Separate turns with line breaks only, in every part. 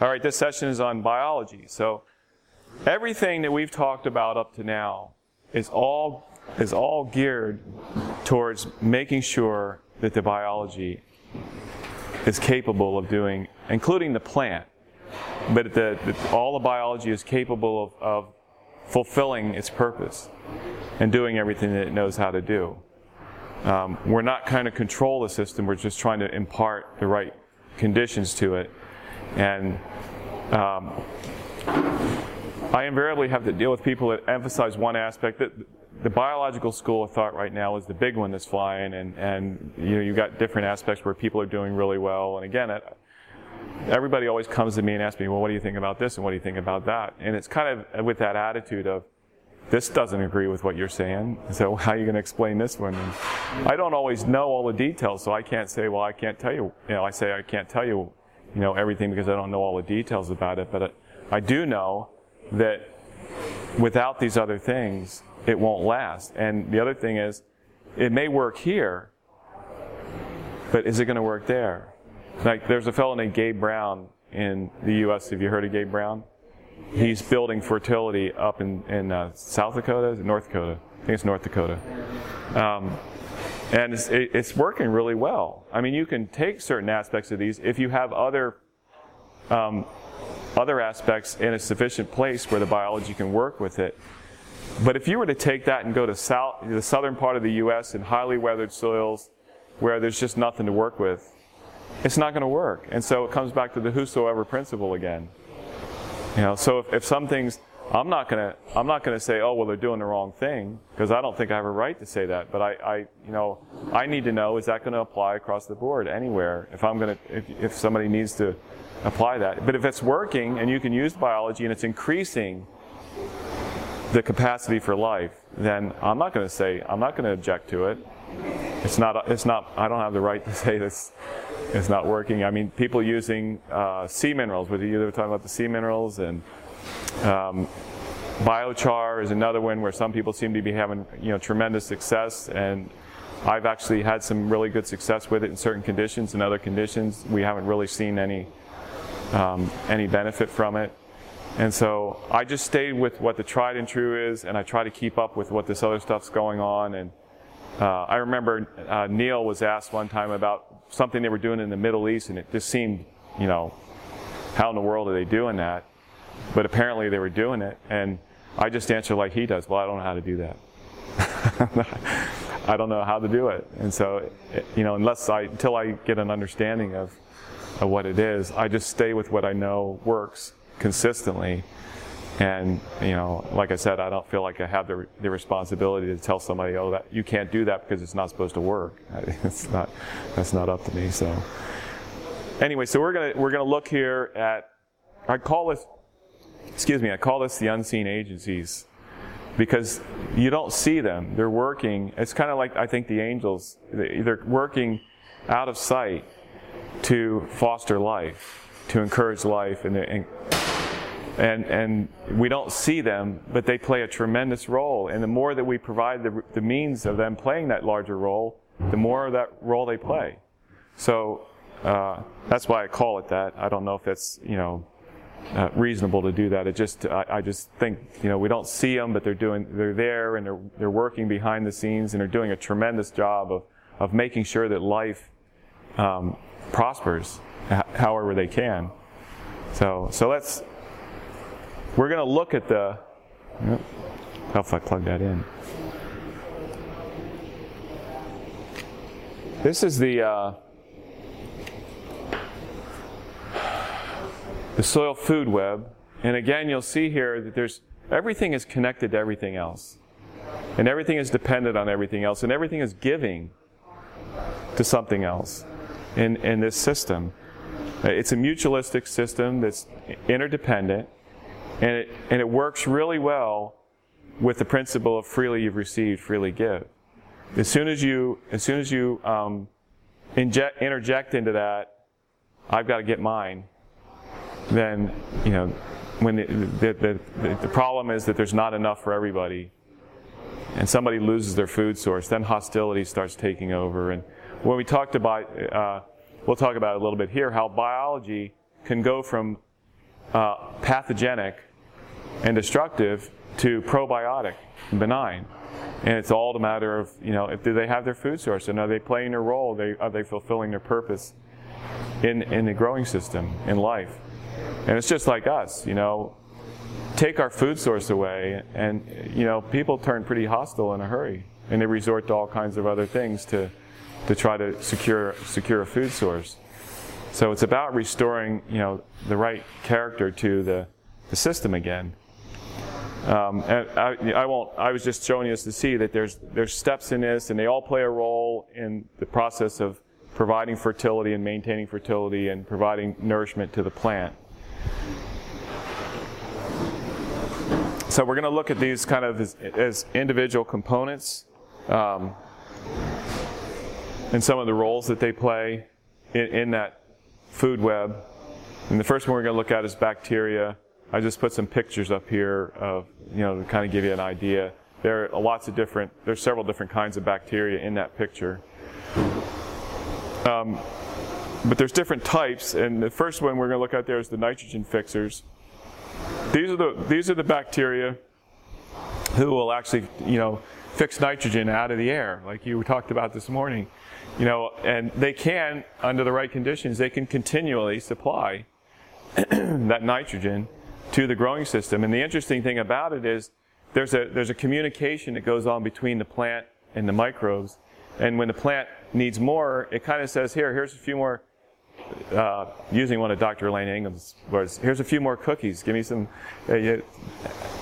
All right, this session is on biology. So everything that we've talked about up to now is all is all geared towards making sure that the biology is capable of doing, including the plant, but that all the biology is capable of, of fulfilling its purpose and doing everything that it knows how to do. Um, we're not trying to control the system, we're just trying to impart the right conditions to it. And um, I invariably have to deal with people that emphasize one aspect that the biological school of thought right now is the big one that's flying, and, and you know, you've got different aspects where people are doing really well. And again, it, everybody always comes to me and asks me, well, what do you think about this and what do you think about that? And it's kind of with that attitude of, this doesn't agree with what you're saying, so how are you going to explain this one? And I don't always know all the details, so I can't say, well, I can't tell you. You know, I say I can't tell you, you know, everything because I don't know all the details about it. But I do know that without these other things, it won't last. And the other thing is, it may work here, but is it going to work there? Like, there's a fellow named Gabe Brown in the U.S. Have you heard of Gabe Brown? He's building fertility up in, in uh, South Dakota, North Dakota. I think it's North Dakota. Um, and it's, it, it's, working really well. I mean, you can take certain aspects of these if you have other um, other aspects in a sufficient place where the biology can work with it. But if you were to take that and go to south, the southern part of the U.S. in highly weathered soils where there's just nothing to work with, it's not going to work. And so it comes back to the whosoever principle again. You know, so if, if some things, I'm not going to, I'm not to say, oh, well, they're doing the wrong thing, because I don't think I have a right to say that. But I, I, you know, I need to know, is that going to apply across the board anywhere? If I'm to, if, if somebody needs to apply that. But if it's working and you can use biology and it's increasing the capacity for life, then I'm not going to say, I'm not going to object to it. It's not, it's not, I don't have the right to say this it's not working. I mean, people using uh, sea minerals, whether you're talking about the sea minerals and um, biochar is another one where some people seem to be having, you know, tremendous success and I've actually had some really good success with it in certain conditions. In other conditions, we haven't really seen any um, any benefit from it. And so I just stay with what the tried and true is, and I try to keep up with what this other stuff's going on. And uh, I remember uh, Neil was asked one time about something they were doing in the Middle East, and it just seemed, you know, how in the world are they doing that? But apparently they were doing it, and I just answered like he does. Well, I don't know how to do that. I don't know how to do it, and so, you know, unless I until I get an understanding of, of what it is, I just stay with what I know works consistently. And you know, like I said, I don't feel like I have the, the responsibility to tell somebody, "Oh, that you can't do that because it's not supposed to work." It's not. That's not up to me. So, anyway, so we're gonna we're gonna look here at. I call this. Excuse me. I call this the unseen agencies, because you don't see them. They're working. It's kind of like I think the angels. They're working out of sight to foster life, to encourage life, and, and and, we don't see them, but they play a tremendous role. And the more that we provide the, the means of them playing that larger role, the more that role they play. So uh, that's why I call it that. I don't know if that's you know uh, reasonable to do that. It just I, I, just think you know we don't see them, but they're doing they're there and they're they're working behind the scenes and they're doing a tremendous job of of making sure that life um, prospers however they can. So so let's we're going to look at the. How if I plug that in? This is the uh, the soil food web, and again, you'll see here that there's everything is connected to everything else, and everything is dependent on everything else, and everything is giving to something else in in this system. It's a mutualistic system that's interdependent. And it, and it works really well with the principle of freely you've received, freely give. As soon as you, as soon as you um, inject, interject into that, I've got to get mine, then, you know, when the, the, the, the problem is that there's not enough for everybody, and somebody loses their food source, then hostility starts taking over. And when we talked about, uh, we'll talk about a little bit here, how biology can go from uh, pathogenic and destructive to probiotic and benign. And it's all a matter of, you know, if do they have their food source and are they playing their role? Are they, are they fulfilling their purpose in, in the growing system, in life? And it's just like us, you know, take our food source away and, you know, people turn pretty hostile in a hurry and they resort to all kinds of other things to, to try to secure, secure a food source. So it's about restoring, you know, the right character to the, the system again. Um, and I, I, won't. I was just showing you this to see that there's there's steps in this, and they all play a role in the process of providing fertility and maintaining fertility and providing nourishment to the plant. So we're going to look at these kind of as, as individual components um, and some of the roles that they play in, in that food web. And the first one we're going to look at is bacteria. I just put some pictures up here of, you know, to kind of give you an idea. There are lots of different, there's several different kinds of bacteria in that picture. Um, but there's different types, and the first one we're going to look at there is the nitrogen fixers. These are the these are the bacteria who will actually, you know, fix nitrogen out of the air, like you talked about this morning. You know, and they can, under the right conditions, they can continually supply that nitrogen to the growing system. And the interesting thing about it is there's a, there's a communication that goes on between the plant and the microbes. And when the plant needs more, it kind of says, here, here's a few more, uh, using one of Dr. Elaine Ingham's words, here's a few more cookies. Give me some, uh,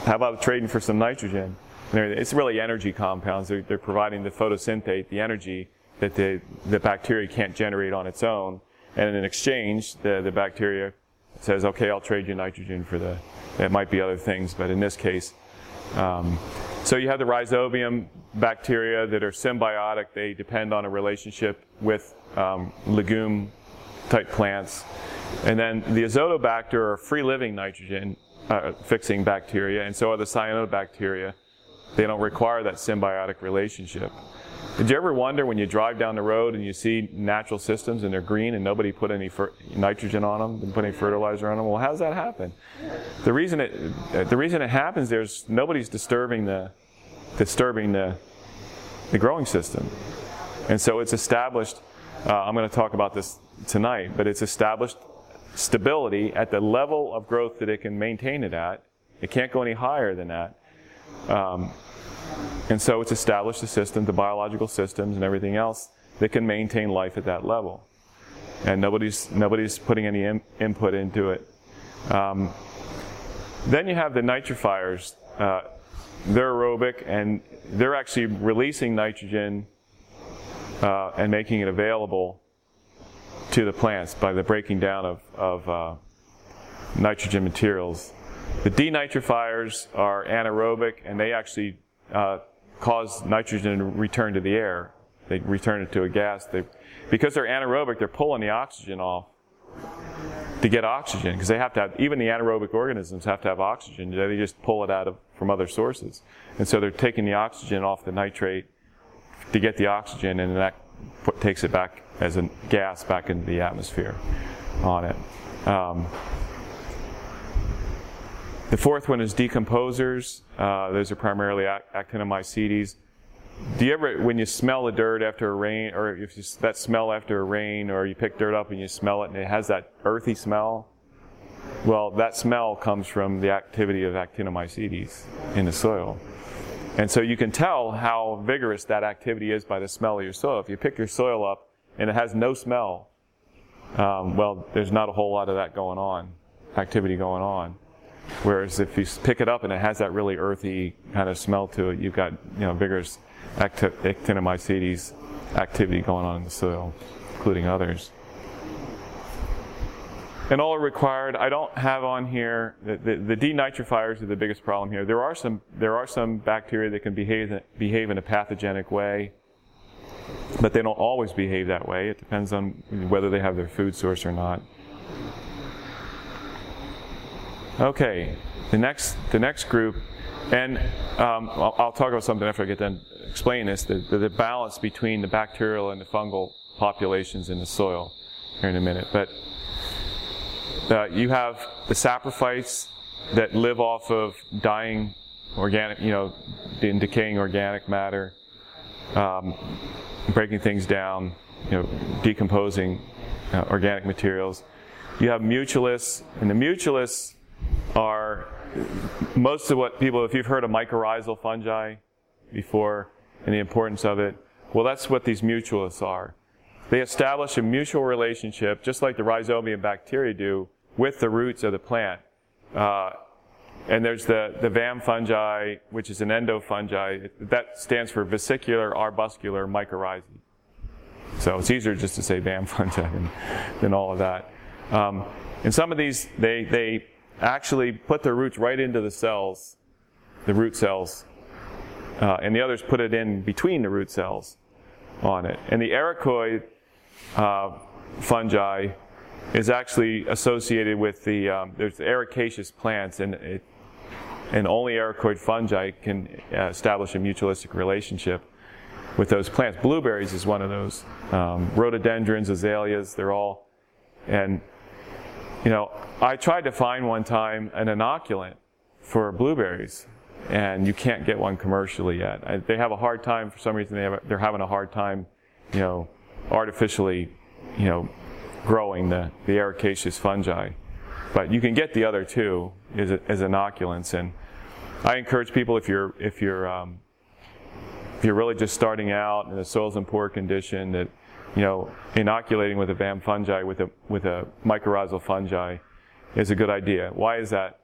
how about trading for some nitrogen? It's really energy compounds. They're, they're providing the photosynthate, the energy that the, the bacteria can't generate on its own. And in exchange, the, the bacteria says, okay, I'll trade you nitrogen for the, it might be other things, but in this case, um, so you have the rhizobium bacteria that are symbiotic. They depend on a relationship with um, legume type plants. And then the azotobacter are free living nitrogen uh, fixing bacteria, and so are the cyanobacteria. They don't require that symbiotic relationship. Did you ever wonder when you drive down the road and you see natural systems and they're green and nobody put any fer- nitrogen on them, didn't put any fertilizer on them? Well, how does that happen? The reason it the reason it happens there's nobody's disturbing the disturbing the the growing system, and so it's established. Uh, I'm going to talk about this tonight, but it's established stability at the level of growth that it can maintain it at. It can't go any higher than that. Um, and so it's established the system, the biological systems and everything else that can maintain life at that level. And nobody's, nobody's putting any in, input into it. Um, then you have the nitrifiers. Uh, they're aerobic and they're actually releasing nitrogen uh, and making it available to the plants by the breaking down of, of uh, nitrogen materials. The denitrifiers are anaerobic and they actually uh, cause nitrogen to return to the air. They return it to a gas. They, because they're anaerobic, they're pulling the oxygen off to get oxygen because they have to have even the anaerobic organisms have to have oxygen. They just pull it out of from other sources, and so they're taking the oxygen off the nitrate to get the oxygen, and that put, takes it back as a gas back into the atmosphere on it. Um, the fourth one is decomposers. Uh, those are primarily actinomycetes. Do you ever, when you smell the dirt after a rain, or if you, that smell after a rain, or you pick dirt up and you smell it and it has that earthy smell? Well, that smell comes from the activity of actinomycetes in the soil. And so you can tell how vigorous that activity is by the smell of your soil. If you pick your soil up and it has no smell, um, well, there's not a whole lot of that going on, activity going on. Whereas if you pick it up and it has that really earthy kind of smell to it, you've got you know vigorous actinomycetes activity going on in the soil, including others. And all are required. I don't have on here the, the, the, denitrifiers are the biggest problem here. There are some there are some bacteria that can behave behave in a pathogenic way, but they don't always behave that way. It depends on whether they have their food source or not. Okay, the next the next group, and um, I'll, I'll, talk about something after I get done explaining this. The, the, the, balance between the bacterial and the fungal populations in the soil here in a minute. But uh, you have the saprophytes that live off of dying organic, you know, in decaying organic matter, um, breaking things down, you know, decomposing uh, organic materials. You have mutualists, and the mutualists are most of what people, if you've heard of mycorrhizal fungi before and the importance of it, well, that's what these mutualists are. They establish a mutual relationship, just like the rhizobium bacteria do, with the roots of the plant. Uh, and there's the, the VAM fungi, which is an endofungi. That stands for vesicular arbuscular mycorrhizae. So it's easier just to say VAM fungi than, than all of that. Um, and some of these, they, they actually put their roots right into the cells, the root cells, uh, and the others put it in between the root cells on it. And the ericoid uh, fungi is actually associated with the um, there's ericaceous plants, and it, and only ericoid fungi can uh, establish a mutualistic relationship with those plants. Blueberries is one of those. Um, rhododendrons, azaleas, they're all, and you know, I tried to find one time an inoculant for blueberries, and you can't get one commercially yet. I, they have a hard time for some reason. They have, they're having a hard time, you know, artificially, you know, growing the, the ericaceous fungi. But you can get the other two as, as inoculants. And I encourage people if you're if you're um, if you're really just starting out and the soil's in poor condition, that you know inoculating with a VAM fungi with a with a mycorrhizal fungi is a good idea. Why is that?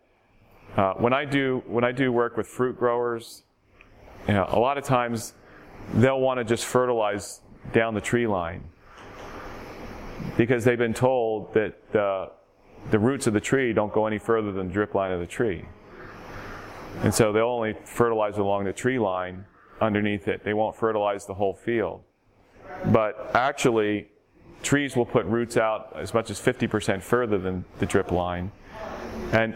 Uh, when I do when I do work with fruit growers, you know, a lot of times they'll want to just fertilize down the tree line because they've been told that the, the roots of the tree don't go any further than the drip line of the tree. And so they'll only fertilize along the tree line underneath it. They won't fertilize the whole field. But actually, trees will put roots out as much as 50% further than the drip line. And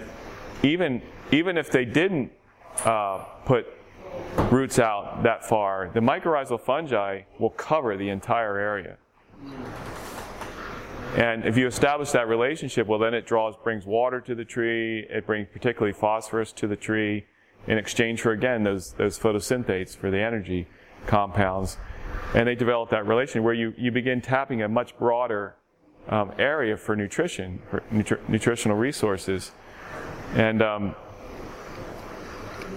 even, even if they didn't uh, put roots out that far, the mycorrhizal fungi will cover the entire area. And if you establish that relationship, well, then it draws, brings water to the tree. It brings particularly phosphorus to the tree in exchange for, again, those, those photosynthates for the energy compounds. And they develop that relation where you, you begin tapping a much broader um, area for nutrition, for nutri- nutritional resources. And um,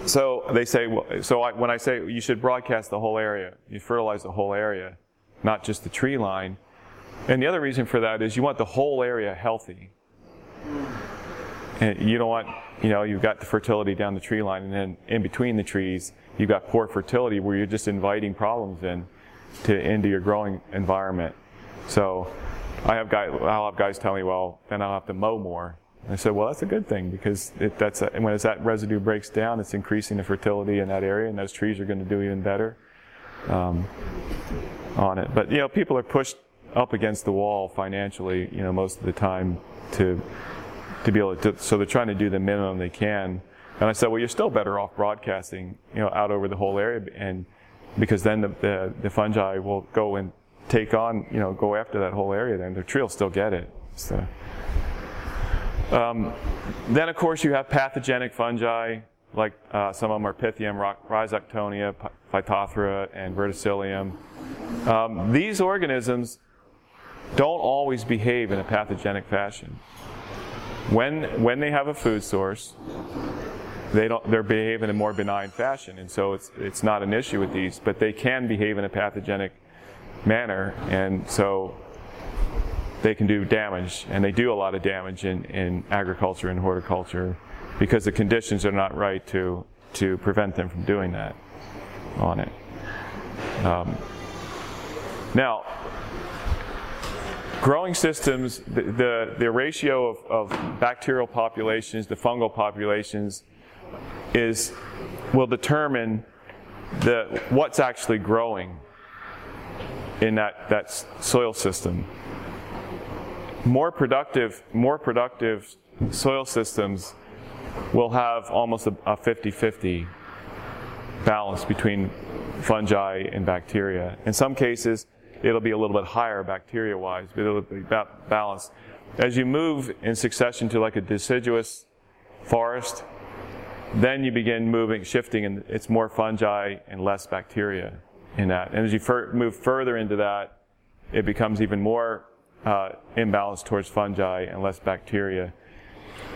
so they say, so I, when I say you should broadcast the whole area, you fertilize the whole area, not just the tree line. And the other reason for that is you want the whole area healthy. And you don't want, you know, you've got the fertility down the tree line, and then in between the trees, you've got poor fertility where you're just inviting problems in to into your growing environment. So I have guys, I'll have guys tell me, well, then I'll have to mow more. I said, well, that's a good thing because it, that's a, when that residue breaks down, it's increasing the fertility in that area, and those trees are going to do even better um, on it. But you know, people are pushed up against the wall financially, you know, most of the time to to be able to. So they're trying to do the minimum they can. And I said, well, you're still better off broadcasting, you know, out over the whole area, and because then the the, the fungi will go and take on, you know, go after that whole area. Then the tree will still get it. So. Um, then, of course, you have pathogenic fungi, like uh, some of them are Pythium, Rhizoctonia, Phytophthora, and Verticillium. Um, these organisms don't always behave in a pathogenic fashion. When, when they have a food source, they don't, they're behaving in a more benign fashion, and so it's, it's not an issue with these, but they can behave in a pathogenic manner, and so they can do damage, and they do a lot of damage in, in agriculture and horticulture because the conditions are not right to, to prevent them from doing that on it. Um, now, growing systems, the, the, the ratio of, of, bacterial populations to fungal populations is will determine the, what's actually growing in that, that soil system more productive, more productive soil systems will have almost a 50-50 balance between fungi and bacteria. In some cases, it'll be a little bit higher bacteria-wise, but it'll be balanced. as you move in succession to like a deciduous forest, then you begin moving, shifting, and it's more fungi and less bacteria in that. And as you move further into that, it becomes even more uh, imbalanced towards fungi and less bacteria.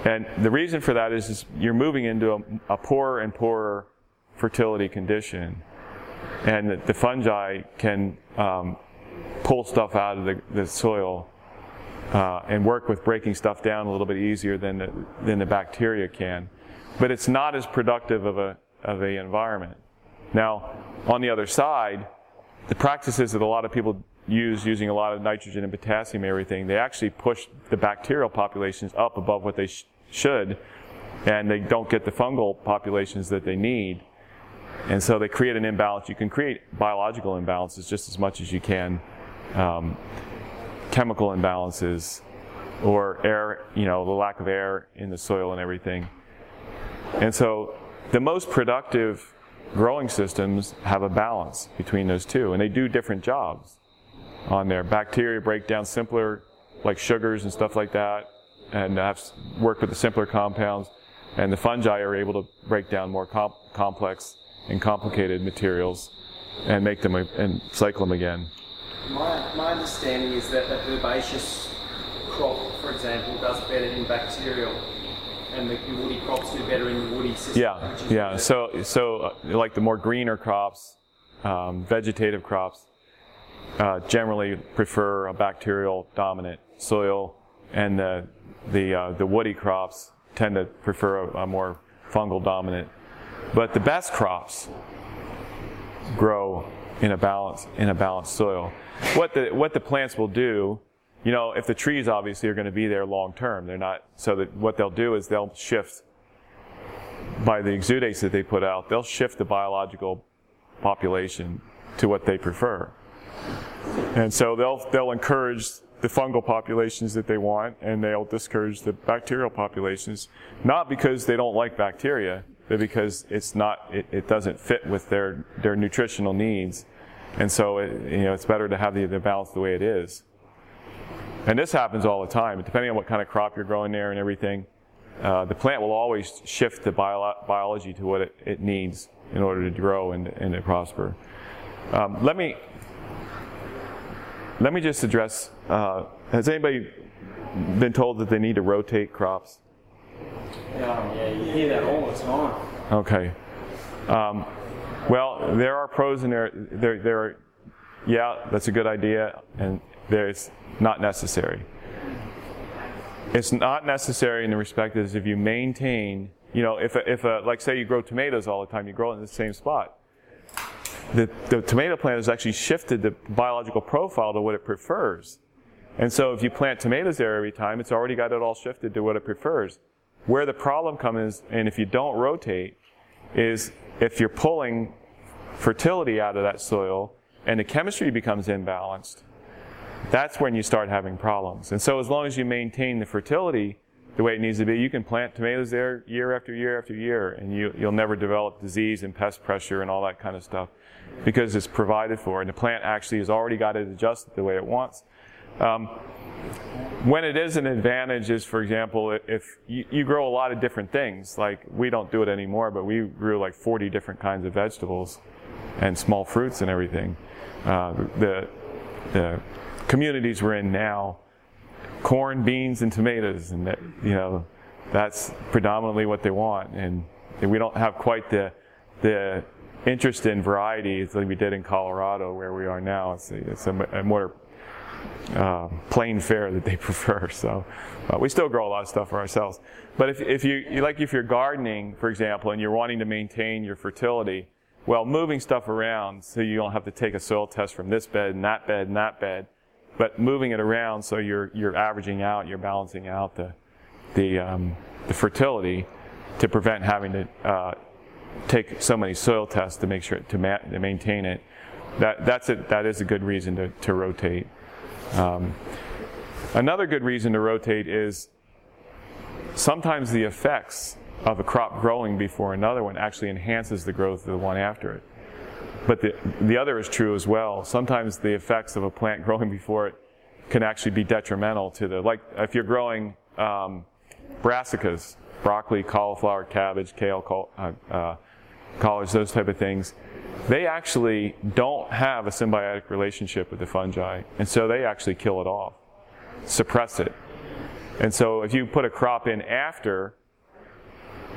And the reason for that is, is you're moving into a, a, poorer and poorer fertility condition. And the, the fungi can um, pull stuff out of the, the soil uh, and work with breaking stuff down a little bit easier than the, than the bacteria can. But it's not as productive of a, of a environment. Now, on the other side, the practices that a lot of people use using a lot of nitrogen and potassium and everything, they actually push the bacterial populations up above what they sh- should, and they don't get the fungal populations that they need. And so they create an imbalance. You can create biological imbalances just as much as you can um, chemical imbalances or air, you know, the lack of air in the soil and everything. And so the most productive growing systems have a balance between those two, and they do different jobs on there. Bacteria break down simpler, like sugars and stuff like that, and have work with the simpler compounds. And the fungi are able to break down more comp- complex and complicated materials and make them and cycle them again.
My, my understanding is that a herbaceous crop, for example, does better in bacterial and the woody crops do better in the woody system.
Yeah, yeah. So, so uh, like the more greener crops, um, vegetative crops, uh, generally prefer a bacterial dominant soil, and the the uh, the woody crops tend to prefer a, a, more fungal dominant. But the best crops grow in a balance in a balanced soil. What the what the plants will do, you know, if the trees obviously are going to be there long term, they're not. So that what they'll do is they'll shift by the exudates that they put out. They'll shift the biological population to what they prefer. And so they'll, they'll encourage the fungal populations that they want, and they'll discourage the bacterial populations, not because they don't like bacteria, but because it's not, it, it doesn't fit with their, their nutritional needs. And so, it, you know, it's better to have the, the balance the way it is. And this happens all the time, depending on what kind of crop you're growing there and everything. Uh, the plant will always shift the bio- biology to what it, it, needs in order to grow and, and to prosper. Um, let me let me just address uh, has anybody been told that they need to rotate crops?
Yeah, you hear that all the time.
Okay. Um, well, there are pros and there, there, there are, yeah, that's a good idea, and there's not necessary. It's not necessary in the respect that if you maintain, you know, if a, if a, like say you grow tomatoes all the time, you grow in the same spot the, the tomato plant has actually shifted the biological profile to what it prefers. And so if you plant tomatoes there every time, it's already got it all shifted to what it prefers. Where the problem comes, and if you don't rotate, is if you're pulling fertility out of that soil and the chemistry becomes imbalanced, that's when you start having problems. And so as long as you maintain the fertility the way it needs to be, you can plant tomatoes there year after year after year, and you, you'll never develop disease and pest pressure and all that kind of stuff because it's provided for, and the plant actually has already got it adjusted the way it wants. Um, when it is an advantage is, for example, if you, you, grow a lot of different things, like we don't do it anymore, but we grew like 40 different kinds of vegetables and small fruits and everything. Uh, the, the communities we're in now, corn, beans, and tomatoes, and that, you know, that's predominantly what they want. And we don't have quite the the interest in varieties like we did in Colorado, where we are now. It's it's a, a more uh, plain fare that they prefer. So uh, we still grow a lot of stuff for ourselves. But if, if you, like if you're gardening, for example, and you're wanting to maintain your fertility, well, moving stuff around so you don't have to take a soil test from this bed and that bed and that bed, but moving it around so you're you're averaging out, you're balancing out the the um, the fertility to prevent having to uh, take so many soil tests to make sure to, ma- to maintain it. That that's a, that is a good reason to, to rotate. Um, another good reason to rotate is sometimes the effects of a crop growing before another one actually enhances the growth of the one after it. But the, the other is true as well. Sometimes the effects of a plant growing before it can actually be detrimental to the like if you're growing um, brassicas, broccoli, cauliflower, cabbage, kale, col- uh, uh, collards, those type of things. They actually don't have a symbiotic relationship with the fungi, and so they actually kill it off, suppress it. And so if you put a crop in after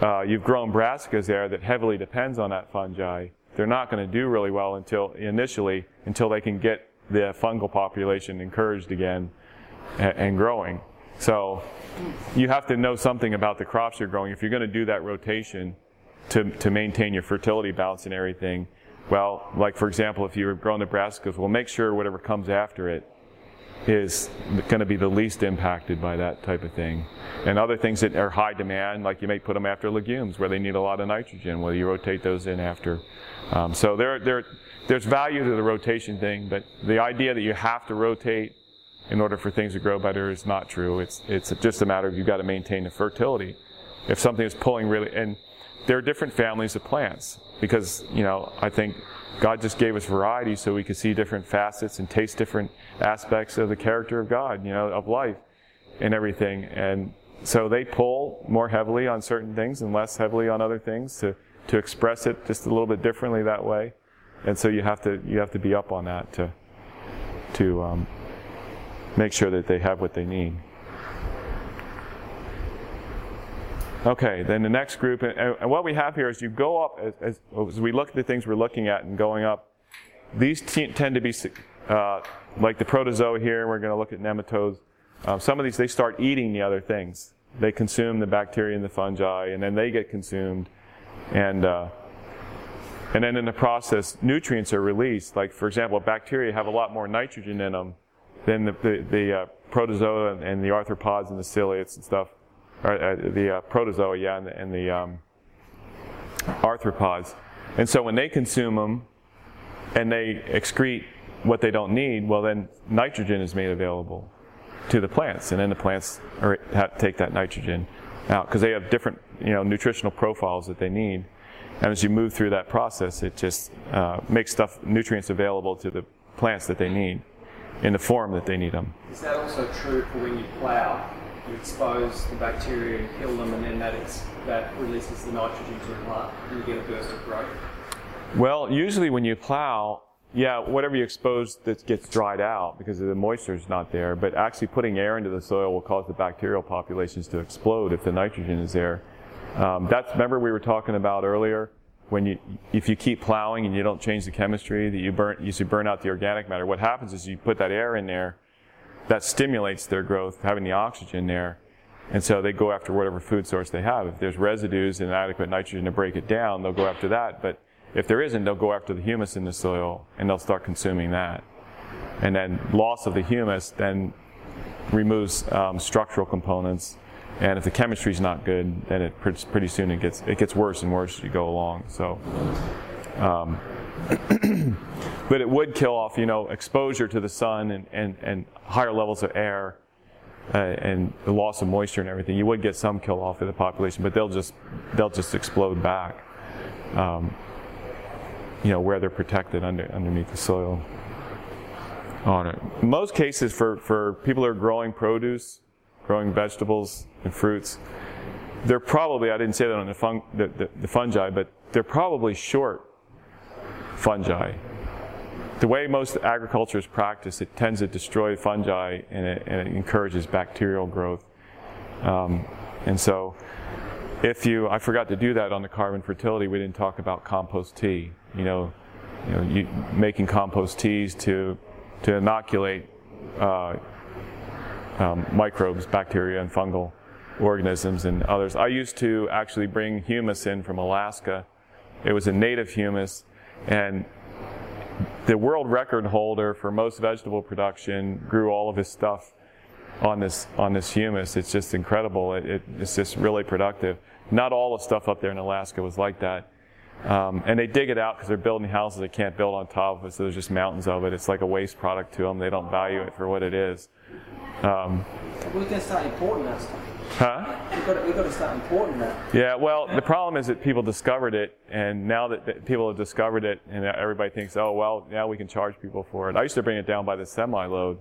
uh, you've grown brassicas there that heavily depends on that fungi, they're not going to do really well until initially until they can get the fungal population encouraged again and, and growing. So you have to know something about the crops you're growing if you're going to do that rotation to, to maintain your fertility balance and everything. Well, like for example, if you're growing the brassicas, well, make sure whatever comes after it is going to be the least impacted by that type of thing. And other things that are high demand, like you may put them after legumes where they need a lot of nitrogen, whether you rotate those in after. Um, so there, there, there's value to the rotation thing, but the idea that you have to rotate in order for things to grow better is not true. It's, it's just a matter of you've got to maintain the fertility. If something is pulling really, and there are different families of plants because, you know, I think God just gave us variety so we could see different facets and taste different aspects of the character of God, you know, of life and everything. And so they pull more heavily on certain things and less heavily on other things to, to express it just a little bit differently that way. And so you have to you have to be up on that to to um, make sure that they have what they need. Okay, then the next group, and, what we have here is you go up, as, as, as, we look at the things we're looking at and going up, these t- tend to be uh, like the protozoa here, we're going to look at nematodes. Um, some of these, they start eating the other things. They consume the bacteria and the fungi, and then they get consumed. And, uh, and then in the process, nutrients are released. Like, for example, bacteria have a lot more nitrogen in them than the, the, the uh, protozoa and the arthropods and the ciliates and stuff or uh, the uh, protozoa, yeah, and the, and the um, arthropods. And so when they consume them and they excrete what they don't need, well, then nitrogen is made available to the plants, and then the plants are, take that nitrogen out because they have different, you know, nutritional profiles that they need. And as you move through that process, it just uh, makes stuff, nutrients available to the plants that they need in the form that they need them.
Is that also true for when you plow? You expose the bacteria and kill them, and then that, ex- that releases the nitrogen to the plant, and you get a burst of growth?
Well, usually when you plow, yeah, whatever you expose that gets dried out because the moisture is not there. But actually, putting air into the soil will cause the bacterial populations to explode if the nitrogen is there. Um, that's remember we were talking about earlier when you if you keep plowing and you don't change the chemistry that you burn you should burn out the organic matter. What happens is you put that air in there that stimulates their growth, having the oxygen there. And so they go after whatever food source they have. If there's residues and adequate nitrogen to break it down, they'll go after that. But if there isn't, they'll go after the humus in the soil and they'll start consuming that. And then loss of the humus then removes um, structural components. And if the chemistry is not good, then it pretty soon it gets it gets worse and worse as you go along. So. Um, but it would kill off, you know, exposure to the sun and, and, and higher levels of air uh, and the loss of moisture and everything. You would get some kill off of the population, but they'll just they'll just explode back. Um, you know, where they're protected under, underneath the soil. On it. In most cases, for, for people who are growing produce, growing vegetables and fruits, they're probably, I didn't say that on the, fun, the, the, the fungi, but they're probably short fungi. The way most agriculture is practiced, it tends to destroy fungi and it, and it encourages bacterial growth. Um, and so, if you, I forgot to do that on the carbon fertility, we didn't talk about compost tea. You know, you know you, making compost teas to, to inoculate uh, um, microbes, bacteria, and fungal organisms and others. I used to actually bring humus in from Alaska. It was a native humus and the world record holder for most vegetable production grew all of his stuff on this on this humus. It's just incredible. It, it, it's just really productive. Not all the stuff up there in Alaska was like that. Um, and they dig it out because they're building houses they can't build on top of it, so there's just mountains of it. It's like a waste product to them. They don't value it for what it is. Um,
we can start importing that stuff.
Huh?
We've got, to, we've got to start importing that.
Yeah, well, the problem is that people discovered it, and now that, that people have discovered it, and everybody thinks, oh, well, now we can charge people for it. I used to bring it down by the semi load,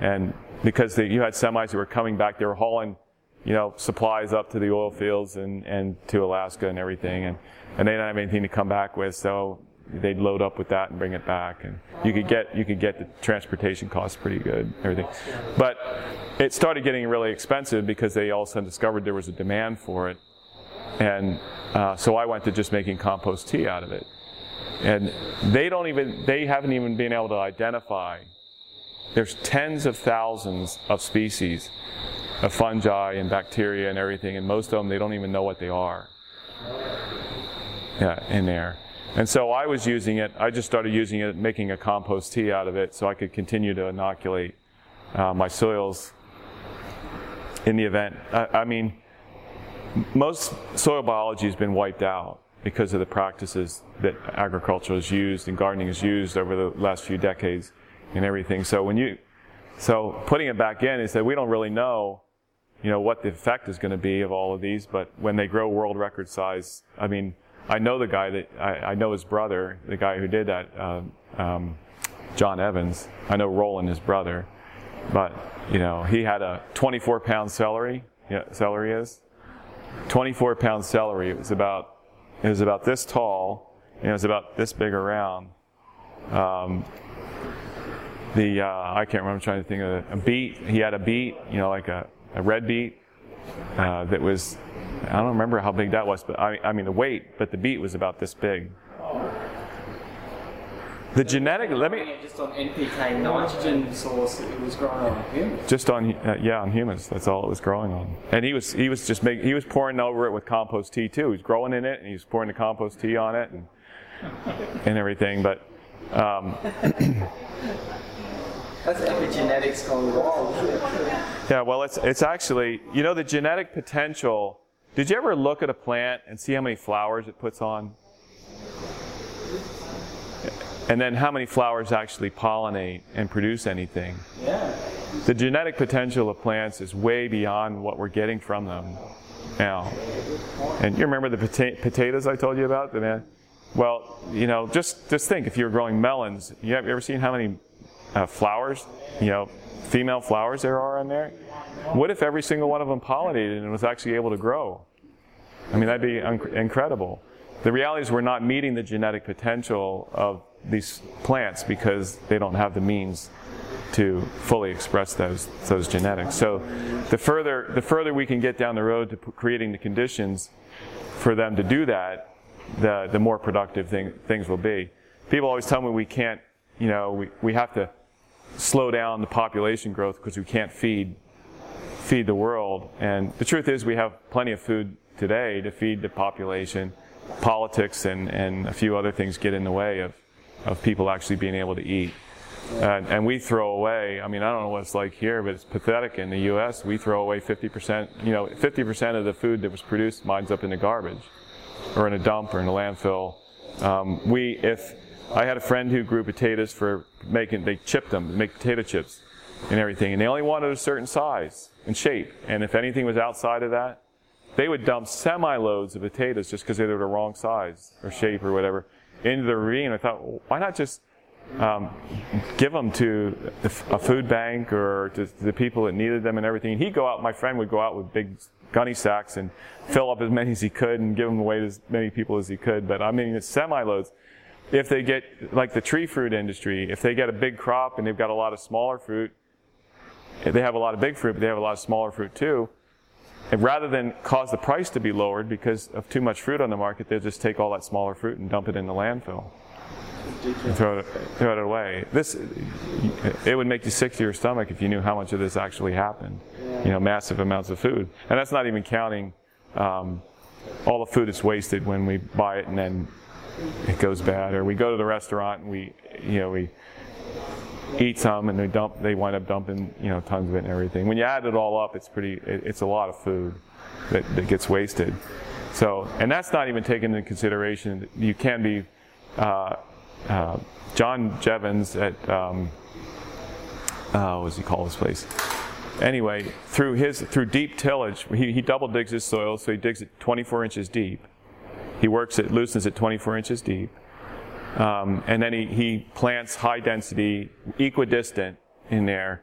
and because they, you had semis who were coming back, they were hauling, you know, supplies up to the oil fields and, and to Alaska and everything, and, and they didn't have anything to come back with, so they'd load up with that and bring it back, and you could get you could get the transportation costs pretty good, everything. But it started getting really expensive because they all of a sudden discovered there was a demand for it, and uh, so I went to just making compost tea out of it, and they don't even they haven't even been able to identify. There's tens of thousands of species of fungi and bacteria and everything, and most of them they don't even know what they are. Yeah, in there. And so I was using it, I just started using it, making a compost tea out of it so I could continue to inoculate uh, my soils in the event. I, I mean, most soil biology has been wiped out because of the practices that agriculture has used and gardening has used over the last few decades and everything. So when you, so putting it back in is that we don't really know, you know, what the effect is going to be of all of these, but when they grow world record size, I mean, I know the guy that I, I know his brother, the guy who did that, uh, um, John Evans. I know Roland, his brother, but you know he had a 24 pound celery. Yeah, celery is 24 pound celery. It was about it was about this tall, and it was about this big around. Um, the uh, I can't remember. I'm trying to think of a beet. He had a beet, you know, like a, a red beet uh, that was I don't remember how big that was, but I, I mean the weight, but the beet was about this big. The genetic, let me.
Just on NPK nitrogen source, that it was growing on humus.
Just on, uh, yeah, on humus. That's all it was growing on. And he was, he was just making, he was pouring over it with compost tea too. He was growing in it, and he was pouring the compost tea on it, and and everything. But um,
That's epigenetics gone wild.
yeah, well, it's it's actually, you know, the genetic potential. Did you ever look at a plant and see how many flowers it puts on? And then how many flowers actually pollinate and produce anything?
Yeah.
The genetic potential of plants is way beyond what we're getting from them now. And you remember the pota- potatoes I told you about? The man? Well, you know, just just think if you're growing melons, you have you ever seen how many uh, flowers, you know, female flowers there are on there? What if every single one of them pollinated and was actually able to grow? I mean, that'd be un- incredible. The reality is we're not meeting the genetic potential of these plants because they don't have the means to fully express those those genetics. So the further the further we can get down the road to p- creating the conditions for them to do that, the the more productive thing, things will be. People always tell me we can't, you know, we, we have to slow down the population growth because we can't feed feed the world. And the truth is we have plenty of food today to feed the population. Politics and, and a few other things get in the way of, of people actually being able to eat. And, and we throw away, I mean, I don't know what it's like here, but it's pathetic in the U.S. We throw away 50%, you know, 50% of the food that was produced winds up in the garbage or in a dump or in a landfill. Um, we, if, I had a friend who grew potatoes for making, they chipped them, make potato chips and everything, and they only wanted a certain size and shape. And if anything was outside of that, they would dump semi loads of potatoes just because they were the wrong size or shape or whatever into the ravine. I thought, why not just um, give them to a food bank or to the people that needed them and everything? And he'd go out, my friend would go out with big gunny sacks and fill up as many as he could and give them away to as many people as he could. But I mean, it's semi loads. If they get, like the tree fruit industry, if they get a big crop and they've got a lot of smaller fruit, they have a lot of big fruit, but they have a lot of smaller fruit too. And rather than cause the price to be lowered because of too much fruit on the market, they'll just take all that smaller fruit and dump it in the landfill. And throw it, throw it away. This, it would make you sick to your stomach if you knew how much of this actually happened. You know, massive amounts of food, and that's not even counting um, all the food that's wasted when we buy it and then it goes bad, or we go to the restaurant and we, you know, we eat some and they dump they wind up dumping you know tons of it and everything. When you add it all up it's pretty it, it's a lot of food that, that gets wasted. So and that's not even taken into consideration. You can be uh, uh, John Jeavons at um, uh, what does he call this place? Anyway through his through deep tillage he, he double digs his soil so he digs it 24 inches deep. He works it loosens it 24 inches deep um, and then he, he plants high density, equidistant in there.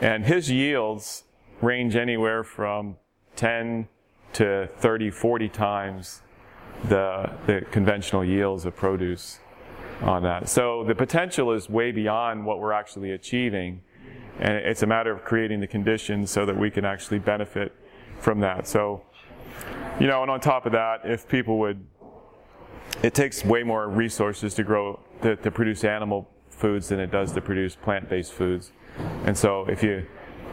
and his yields range anywhere from 10 to 30, 40 times the, the conventional yields of produce on that. So the potential is way beyond what we're actually achieving. And it's a matter of creating the conditions so that we can actually benefit from that. So, you know, and on top of that, if people would, it takes way more resources to grow, to, to produce animal foods than it does to produce plant-based foods. And so if you,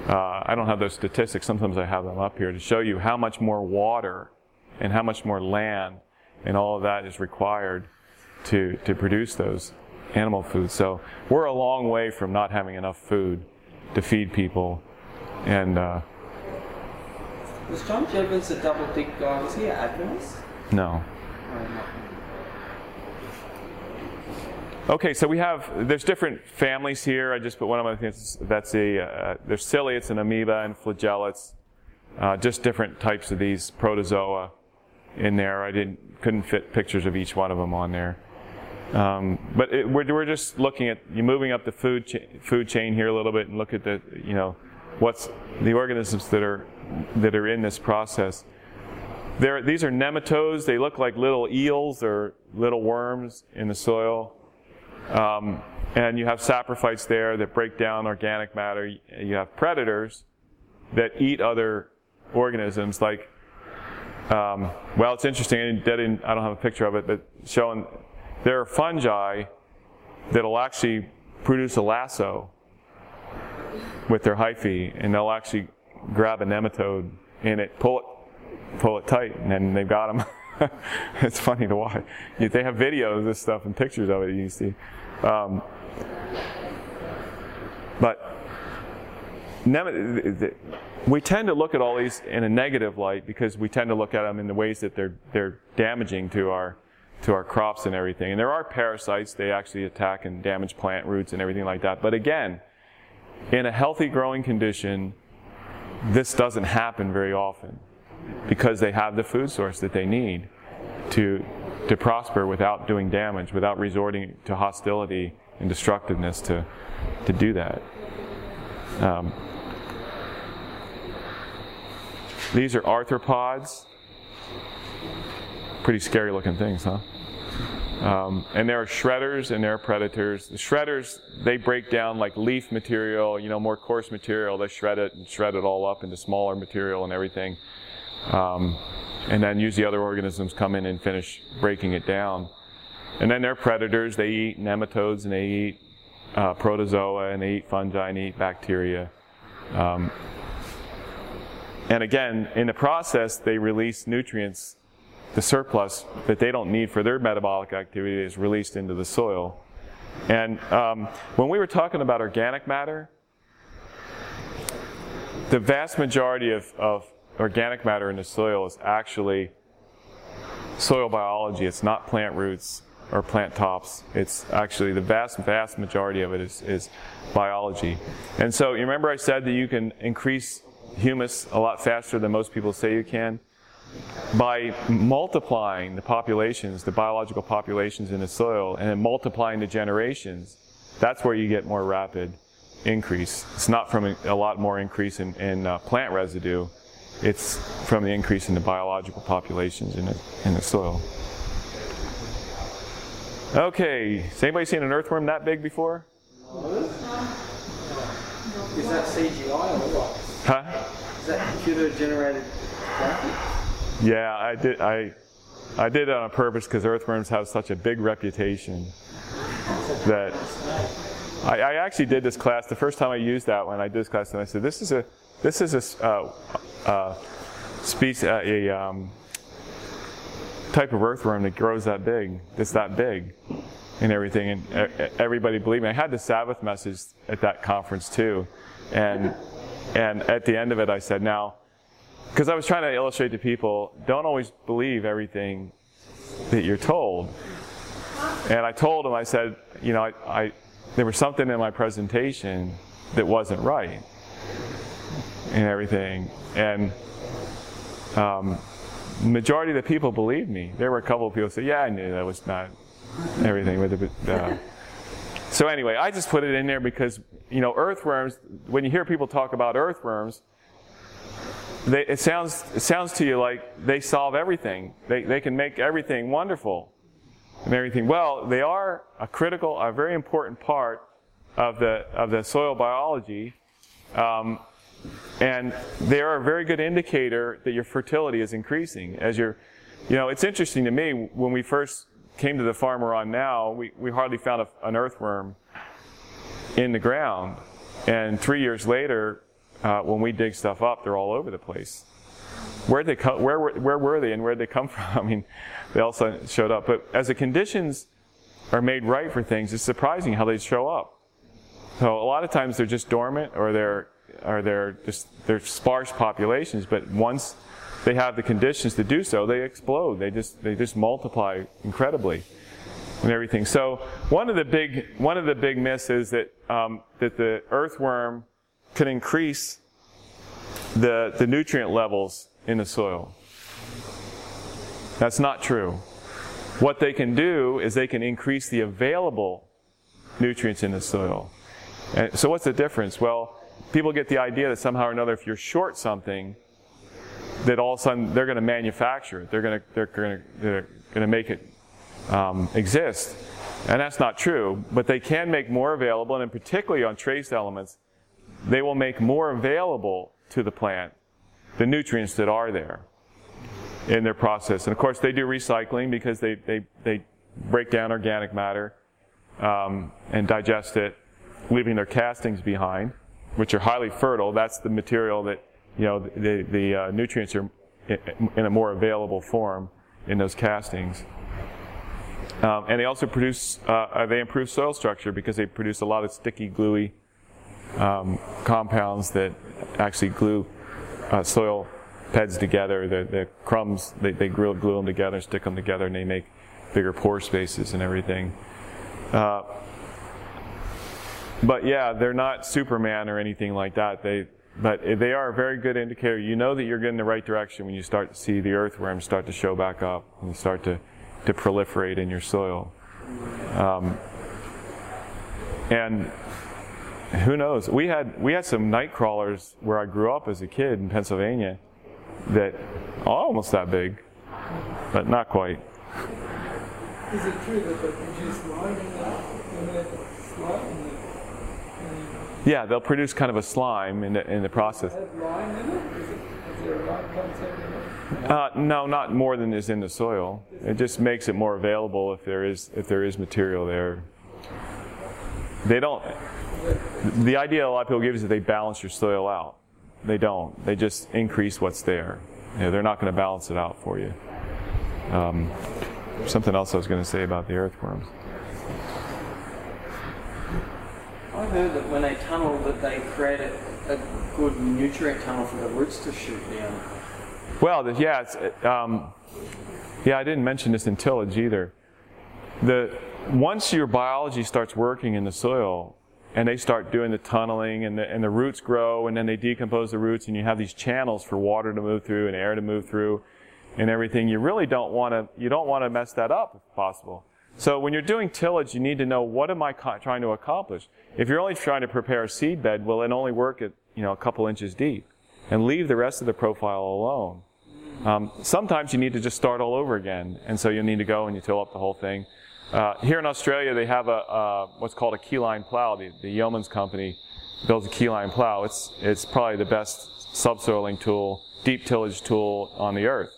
uh, I don't have those statistics, sometimes I have them up here to show you how much more water and how much more land and all of that is required to, to produce those animal foods. So we're a long way from not having enough food to feed people. And uh,
Was John Jeavons a double dick guy? Was he an Adventist?
no.
No.
Okay, so we have there's different families here. I just put one of my things. That's a uh, there's ciliates and amoeba and flagellates, uh, just different types of these protozoa in there. I didn't couldn't fit pictures of each one of them on there. Um, but it, we're, we're just looking at you moving up the food cha- food chain here a little bit and look at the you know what's the organisms that are that are in this process. There, these are nematodes. They look like little eels or little worms in the soil. Um, and you have saprophytes there that break down organic matter. You have predators that eat other organisms, like, um, well, it's interesting. I didn't, I don't have a picture of it, but showing there are fungi that'll actually produce a lasso with their hyphae, and they'll actually grab a nematode in it, pull it, pull it tight, and then they've got them. it's funny to watch. They have videos of this stuff and pictures of it. You see, um, but we tend to look at all these in a negative light because we tend to look at them in the ways that they're they're damaging to our to our crops and everything. And there are parasites; they actually attack and damage plant roots and everything like that. But again, in a healthy growing condition, this doesn't happen very often because they have the food source that they need to to prosper without doing damage, without resorting to hostility and destructiveness to to do that. Um, these are arthropods. Pretty scary looking things, huh? Um, and there are shredders and there are predators. The shredders, they break down like leaf material, you know, more coarse material. They shred it and shred it all up into smaller material and everything. Um, and then usually other organisms come in and finish breaking it down. And then they're predators. They eat nematodes and they eat uh, protozoa and they eat fungi and they eat bacteria. Um, and again, in the process, they release nutrients the surplus that they don't need for their metabolic activity is released into the soil. And um, when we were talking about organic matter, the vast majority of, of organic matter in the soil is actually soil biology. It's not plant roots or plant tops. It's actually the vast, vast majority of it is, is biology. And so you remember I said that you can increase humus a lot faster than most people say you can? by multiplying the populations, the biological populations in the soil, and then multiplying the generations, that's where you get more rapid increase. It's not from a, lot more increase in, in uh, plant residue, it's from the increase in the biological populations in the, in the soil. Okay, has anybody seen an earthworm that big before?
Is that CGI or what?
Huh?
Is that computer generated graphic?
Yeah, I did. I I did it on purpose because earthworms have such a big reputation that I, I actually did this class. The first time I used that one, I did this class, and I said, "This is a this is a, uh, uh, species uh, a um, type of earthworm that grows that big. That's that big." And everything, and everybody believed me. I had the Sabbath message at that conference too, and and at the end of it, I said, "Now, because I was trying to illustrate to people, don't always believe everything that you're told. And I told them, I said, you know, I, I there was something in my presentation that wasn't right, and everything. And um, majority of the people believed me. There were a couple of people who said, yeah, I knew that was not everything but, Uh, so anyway, I just put it in there because you know earthworms. When you hear people talk about earthworms, they, it sounds it sounds to you like they solve everything. They they can make everything wonderful and everything. Well, they are a critical, a very important part of the of the soil biology, um, and they are a very good indicator that your fertility is increasing as you're. You know, it's interesting to me when we first came to the farm we're on now, we, we hardly found a, an earthworm in the ground. And three years later, uh, when we dig stuff up, they're all over the place. Where they come, where, were, where were they and where did they come from? I mean, they also showed up. But as the conditions are made right for things, it's surprising how they show up. So a lot of times they're just dormant or they're, or they're just they're sparse populations. But once they have the conditions to do so, they explode. They just they just multiply incredibly and everything. So one of the big one of the big myths is that um, that the earthworm can increase the the nutrient levels in the soil. That's not true. What they can do is they can increase the available nutrients in the soil. And so what's the difference? Well, people get the idea that somehow or another if you're short something, that all of a sudden they're going to manufacture it. They're going to they're going to they're going to make it um, exist, and that's not true. But they can make more available, and particularly on trace elements, they will make more available to the plant the nutrients that are there in their process. And of course, they do recycling because they they they break down organic matter um, and digest it, leaving their castings behind, which are highly fertile. That's the material that you know, the, the uh, nutrients are in a more available form in those castings. Um, and they also produce, uh, they improve soil structure because they produce a lot of sticky, gluey um, compounds that actually glue uh, soil beds together. The, the crumbs, they, they glue, glue them together, stick them together, and they make bigger pore spaces and everything. Uh, but yeah, they're not Superman or anything like that. They, but they are a very good indicator. You know that you're getting the right direction when you start to see the earthworms start to show back up and start to, to proliferate in your soil. Um, and who knows? We had we had some night crawlers where I grew up as a kid in Pennsylvania that are almost that big, but not quite.
Is it true that they produce light in in the
yeah, they'll produce kind of a slime in the, in the process. Uh, no, not more than is in the soil. It just makes it more available if there is if there is material there. They don't. The idea a lot of people give is that they balance your soil out. They don't. They just increase what's there. You know, they're not going to balance it out for you. Um, something else I was going to say about the earthworms.
I heard that when they tunnel, that they create a, a good nutrient tunnel for the roots to shoot down.
Well, yeah, um, yeah. I didn't mention this in tillage either. The once your biology starts working in the soil, and they start doing the tunneling, and the, and the roots grow, and then they decompose the roots, and you have these channels for water to move through and air to move through, and everything. You really don't want to. You don't want to mess that up if possible. So when you're doing tillage, you need to know what am I trying to accomplish. If you're only trying to prepare a seed bed, well, it only work at you know a couple inches deep, and leave the rest of the profile alone. Um, sometimes you need to just start all over again, and so you need to go and you till up the whole thing. Uh, here in Australia, they have a what's called a keyline plow. The, the Yeomans company builds a keyline plow. It's it's probably the best subsoiling tool, deep tillage tool on the earth.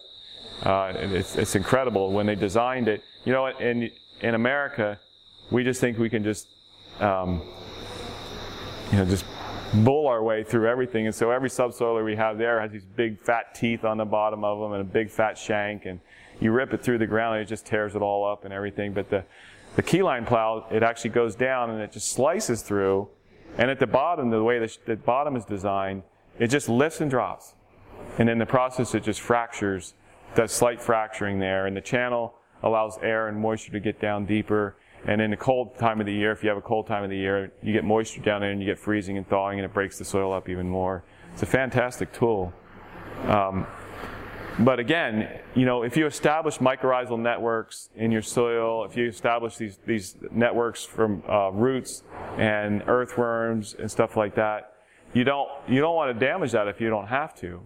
Uh, it's, it's incredible when they designed it. You know, in in America, we just think we can just um, you know, just bull our way through everything. And so every subsoiler we have there has these big fat teeth on the bottom of them and a big fat shank. And you rip it through the ground and it just tears it all up and everything. But the, the keyline plow, it actually goes down and it just slices through. And at the bottom, the way the, the bottom is designed, it just lifts and drops. And in the process, it just fractures, does slight fracturing there. And the channel allows air and moisture to get down deeper. And in the cold time of the year, if you have a cold time of the year, you get moisture down there and you get freezing and thawing and it breaks the soil up even more. It's a fantastic tool. Um, but again, you know, if you establish mycorrhizal networks in your soil, if you establish these, these networks from uh, roots and earthworms and stuff like that, you don't, you don't want to damage that if you don't have to.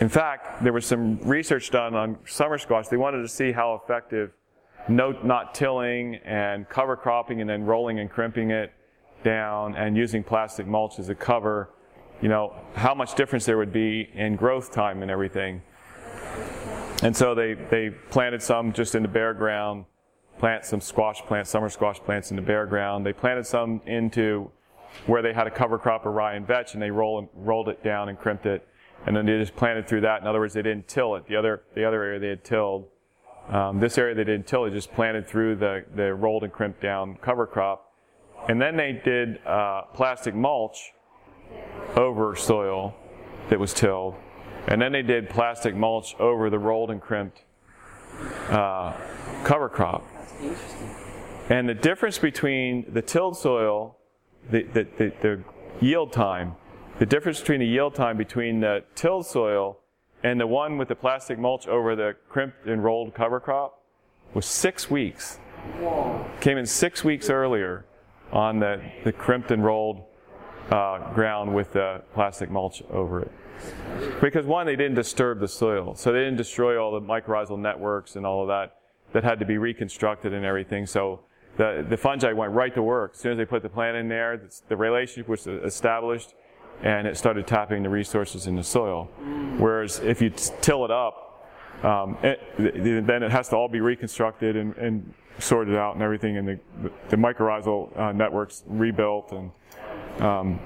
In fact, there was some research done on summer squash. They wanted to see how effective no, not tilling and cover cropping and then rolling and crimping it down and using plastic mulch as a cover, you know, how much difference there would be in growth time and everything. And so they, they planted some just in the bare ground, plant some squash plants, summer squash plants in the bare ground. They planted some into where they had a cover crop of rye and vetch and they roll, rolled it down and crimped it. And then they just planted through that. In other words, they didn't till it. The other, the other area they had tilled. Um, this area they didn't till it, just planted through the, the rolled and crimped down cover crop. And then they did uh, plastic mulch over soil that was tilled. And then they did plastic mulch over the rolled and crimped uh, cover crop. And the difference between the tilled soil, the, the, the, the yield time, the difference between the yield time between the tilled soil and the one with the plastic mulch over the crimped and rolled cover crop was six weeks.
Whoa.
Came in six weeks earlier on the, the crimped and rolled uh, ground with the plastic mulch over it. Because one, they didn't disturb the soil, so they didn't destroy all the mycorrhizal networks and all of that that had to be reconstructed and everything. So the, the fungi went right to work. As soon as they put the plant in there, the, the relationship was established and it started tapping the resources in the soil. Whereas if you till it up, um, it, then it has to all be reconstructed and, and sorted out and everything, and the, the mycorrhizal uh, networks rebuilt, and um,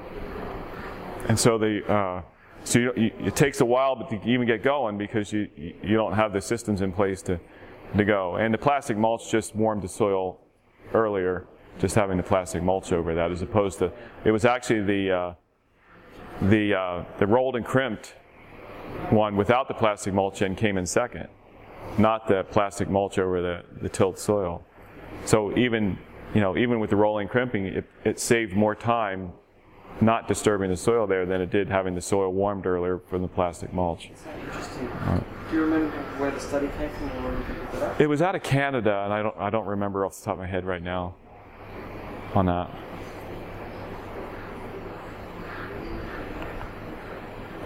and so the uh, so you, you, it takes a while but to even get going because you you don't have the systems in place to to go. And the plastic mulch just warmed the soil earlier, just having the plastic mulch over that, as opposed to it was actually the uh, the uh, the rolled and crimped one without the plastic mulch in came in second, not the plastic mulch over the, the tilled soil. So even you know even with the rolling crimping, it, it saved more time not disturbing the soil there than it did having the soil warmed earlier from the plastic mulch.
Is that interesting? Do you remember where the study came from or where you picked it up?
It was out of Canada, and I don't I don't remember off the top of my head right now on that.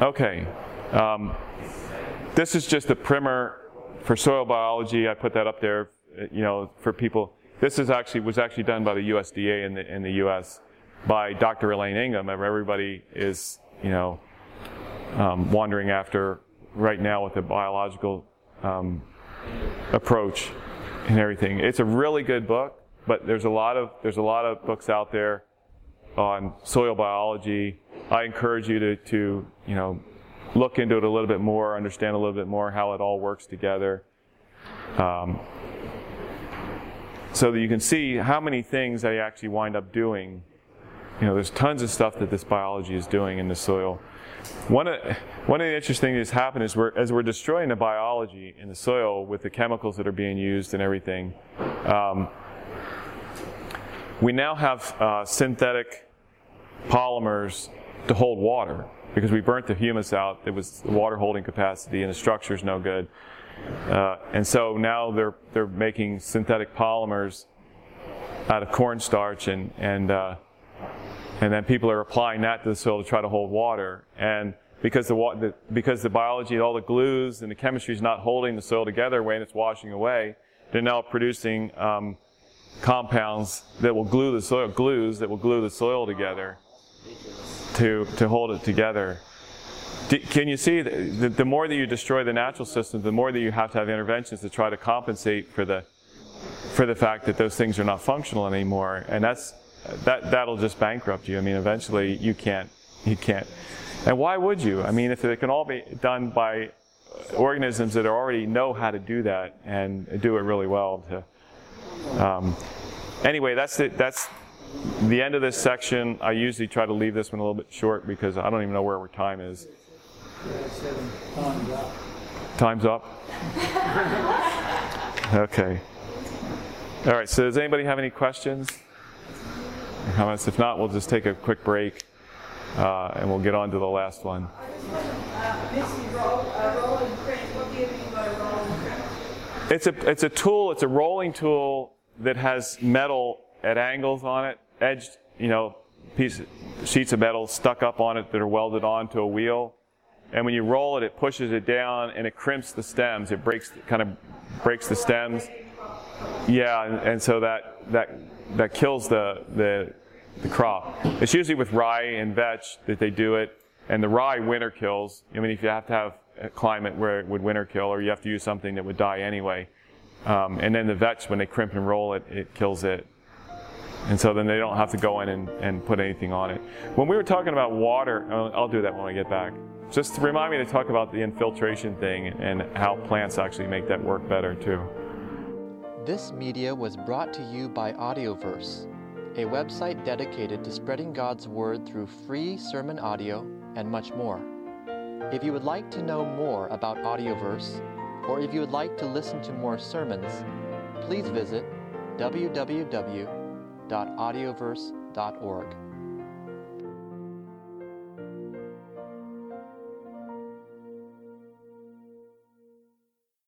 Okay. Um, this is just a primer for soil biology. I put that up there, you know, for people. This is actually was actually done by the USDA in the in the U.S. by Dr. Elaine Ingham. Everybody is, you know, um, wandering after right now with the biological um, approach and everything. It's a really good book, but there's a lot of there's a lot of books out there on soil biology. I encourage you to, to you know look into it a little bit more, understand a little bit more how it all works together, um, so that you can see how many things they actually wind up doing. You know, there's tons of stuff that this biology is doing in the soil. One of, one of the interesting things that's happened is we're, as we're destroying the biology in the soil with the chemicals that are being used and everything, um, we now have uh, synthetic polymers to hold water because we burnt the humus out. It was the water holding capacity and the structure is no good. Uh, and so now they're they're making synthetic polymers out of cornstarch and and uh, and then people are applying that to the soil to try to hold water. And because the, the because the biology, all the glues and the chemistry is not holding the soil together when it's washing away, they're now producing um, compounds that will glue the soil, glues that will glue the soil together to, to hold it together. D- can you see the, the more that you destroy the natural system, the more that you have to have interventions to try to compensate for the for the fact that those things are not functional anymore, and that's that that'll just bankrupt you. I mean, eventually you can't you can't. And why would you? I mean, if it can all be done by organisms that already know how to do that and do it really well. To um, anyway, that's it. That's the end of this section. I usually try to leave this one a little bit short because I don't even know where our time is. Time's up. Okay. All right. So does anybody have any questions? Or comments? If not, we'll just take a quick break uh, and we'll get on to the last one.
this is roll, uh, rolling crimp. What do you mean by rolling crimp?
It's a it's a tool. It's a rolling tool that has metal at angles on it, edged, you know, piece sheets of metal stuck up on it that are welded onto a wheel. And when you roll it, it pushes it down and it crimps the stems. It breaks kind of breaks the stems. Yeah, and, and so that that that kills the the the crop. It's usually with rye and vetch that they do it, and the rye winter kills. I mean, if you have to have a climate where it would winter kill, or you have to use something that would die anyway. Um, and then the vetch, when they crimp and roll it, it kills it. And so then they don't have to go in and, and put anything on it. When we were talking about water, I'll, do that when I get back. Just remind me to talk about the infiltration thing and how plants actually make that work better too.
This media was brought to you by Audioverse, a website dedicated to spreading God's Word through free sermon audio and much more. If you would like to know more about Audioverse, or if you would like to listen to more sermons, please visit www.audioverse.org.